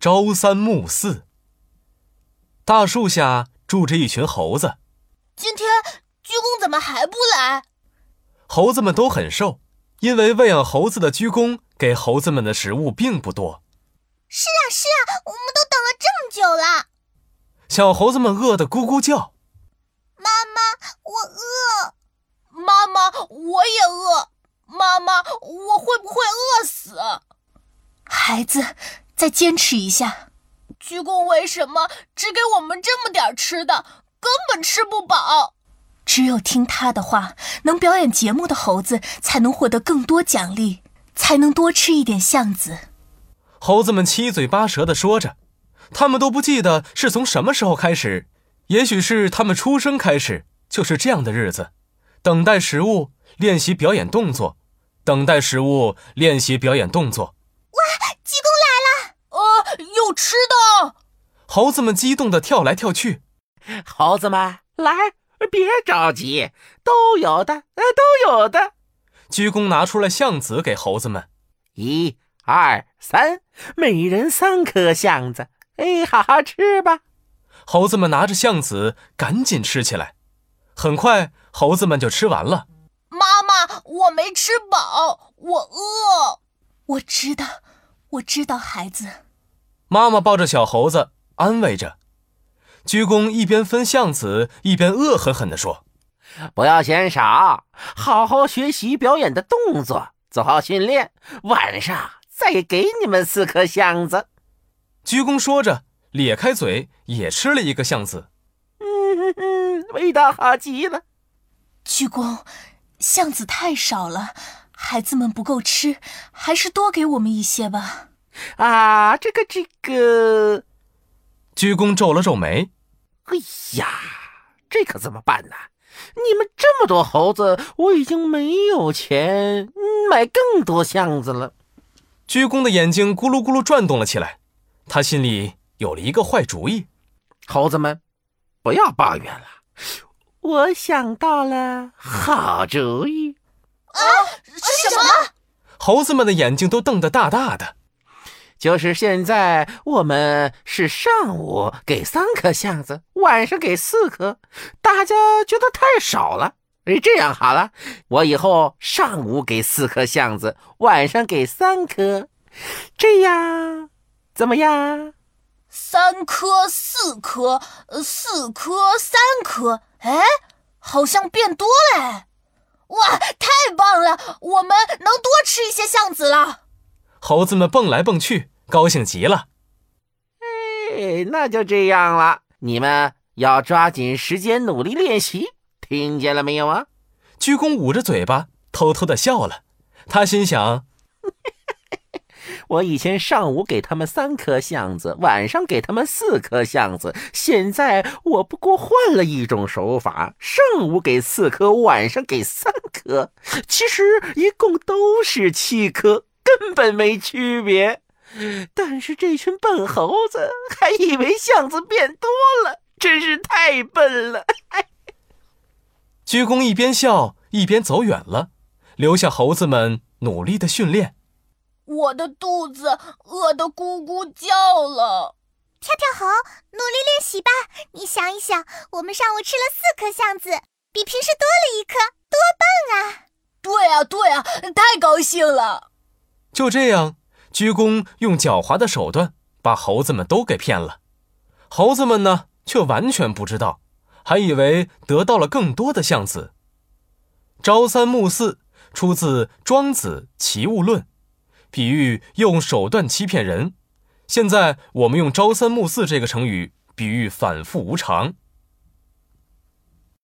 朝三暮四。大树下住着一群猴子。今天鞠躬怎么还不来？猴子们都很瘦，因为喂养猴子的鞠躬给猴子们的食物并不多。是啊，是啊，我们都等了这么久了。小猴子们饿得咕咕叫。妈妈，我饿。妈妈，我也饿。妈妈，我会不会饿死？孩子，再坚持一下。鞠躬为什么只给我们这么点吃的，根本吃不饱？只有听他的话，能表演节目的猴子才能获得更多奖励，才能多吃一点橡子。猴子们七嘴八舌地说着，他们都不记得是从什么时候开始，也许是他们出生开始就是这样的日子，等待食物，练习表演动作。等待食物，练习表演动作。吃的。猴子们激动地跳来跳去。猴子们，来，别着急，都有的，呃，都有的。鞠躬拿出了橡子给猴子们。一、二、三，每人三颗橡子。哎，好好吃吧。猴子们拿着橡子，赶紧吃起来。很快，猴子们就吃完了。妈妈我没吃饱，我饿。我知道，我知道，孩子。妈妈抱着小猴子安慰着。鞠躬一边分橡子，一边恶狠狠地说：“不要嫌少，好好学习表演的动作，做好训练。晚上再给你们四颗橡子。”鞠躬说着，咧开嘴也吃了一个橡子。嗯嗯，味道好极了。鞠躬。橡子太少了，孩子们不够吃，还是多给我们一些吧。啊，这个这个，鞠躬皱了皱眉。哎呀，这可怎么办呢？你们这么多猴子，我已经没有钱买更多橡子了。鞠躬的眼睛咕噜咕噜转动了起来，他心里有了一个坏主意。猴子们，不要抱怨了。我想到了好主意啊！什么？猴子们的眼睛都瞪得大大的。就是现在，我们是上午给三颗橡子，晚上给四颗，大家觉得太少了。哎，这样好了，我以后上午给四颗橡子，晚上给三颗，这样怎么样？三颗、四颗，四颗、三颗。哎，好像变多了！哇，太棒了！我们能多吃一些橡子了。猴子们蹦来蹦去，高兴极了。哎，那就这样了。你们要抓紧时间努力练习，听见了没有啊？鞠躬捂着嘴巴，偷偷的笑了。他心想。我以前上午给他们三颗橡子，晚上给他们四颗橡子。现在我不过换了一种手法，上午给四颗，晚上给三颗。其实一共都是七颗，根本没区别。但是这群笨猴子还以为橡子变多了，真是太笨了。鞠躬一边笑一边走远了，留下猴子们努力的训练。我的肚子饿得咕咕叫了，跳跳猴，努力练习吧！你想一想，我们上午吃了四颗橡子，比平时多了一颗，多棒啊！对啊，对啊，太高兴了！就这样，鞠躬用狡猾的手段把猴子们都给骗了。猴子们呢，却完全不知道，还以为得到了更多的橡子。朝三暮四出自《庄子·齐物论》。比喻用手段欺骗人，现在我们用“朝三暮四”这个成语比喻反复无常。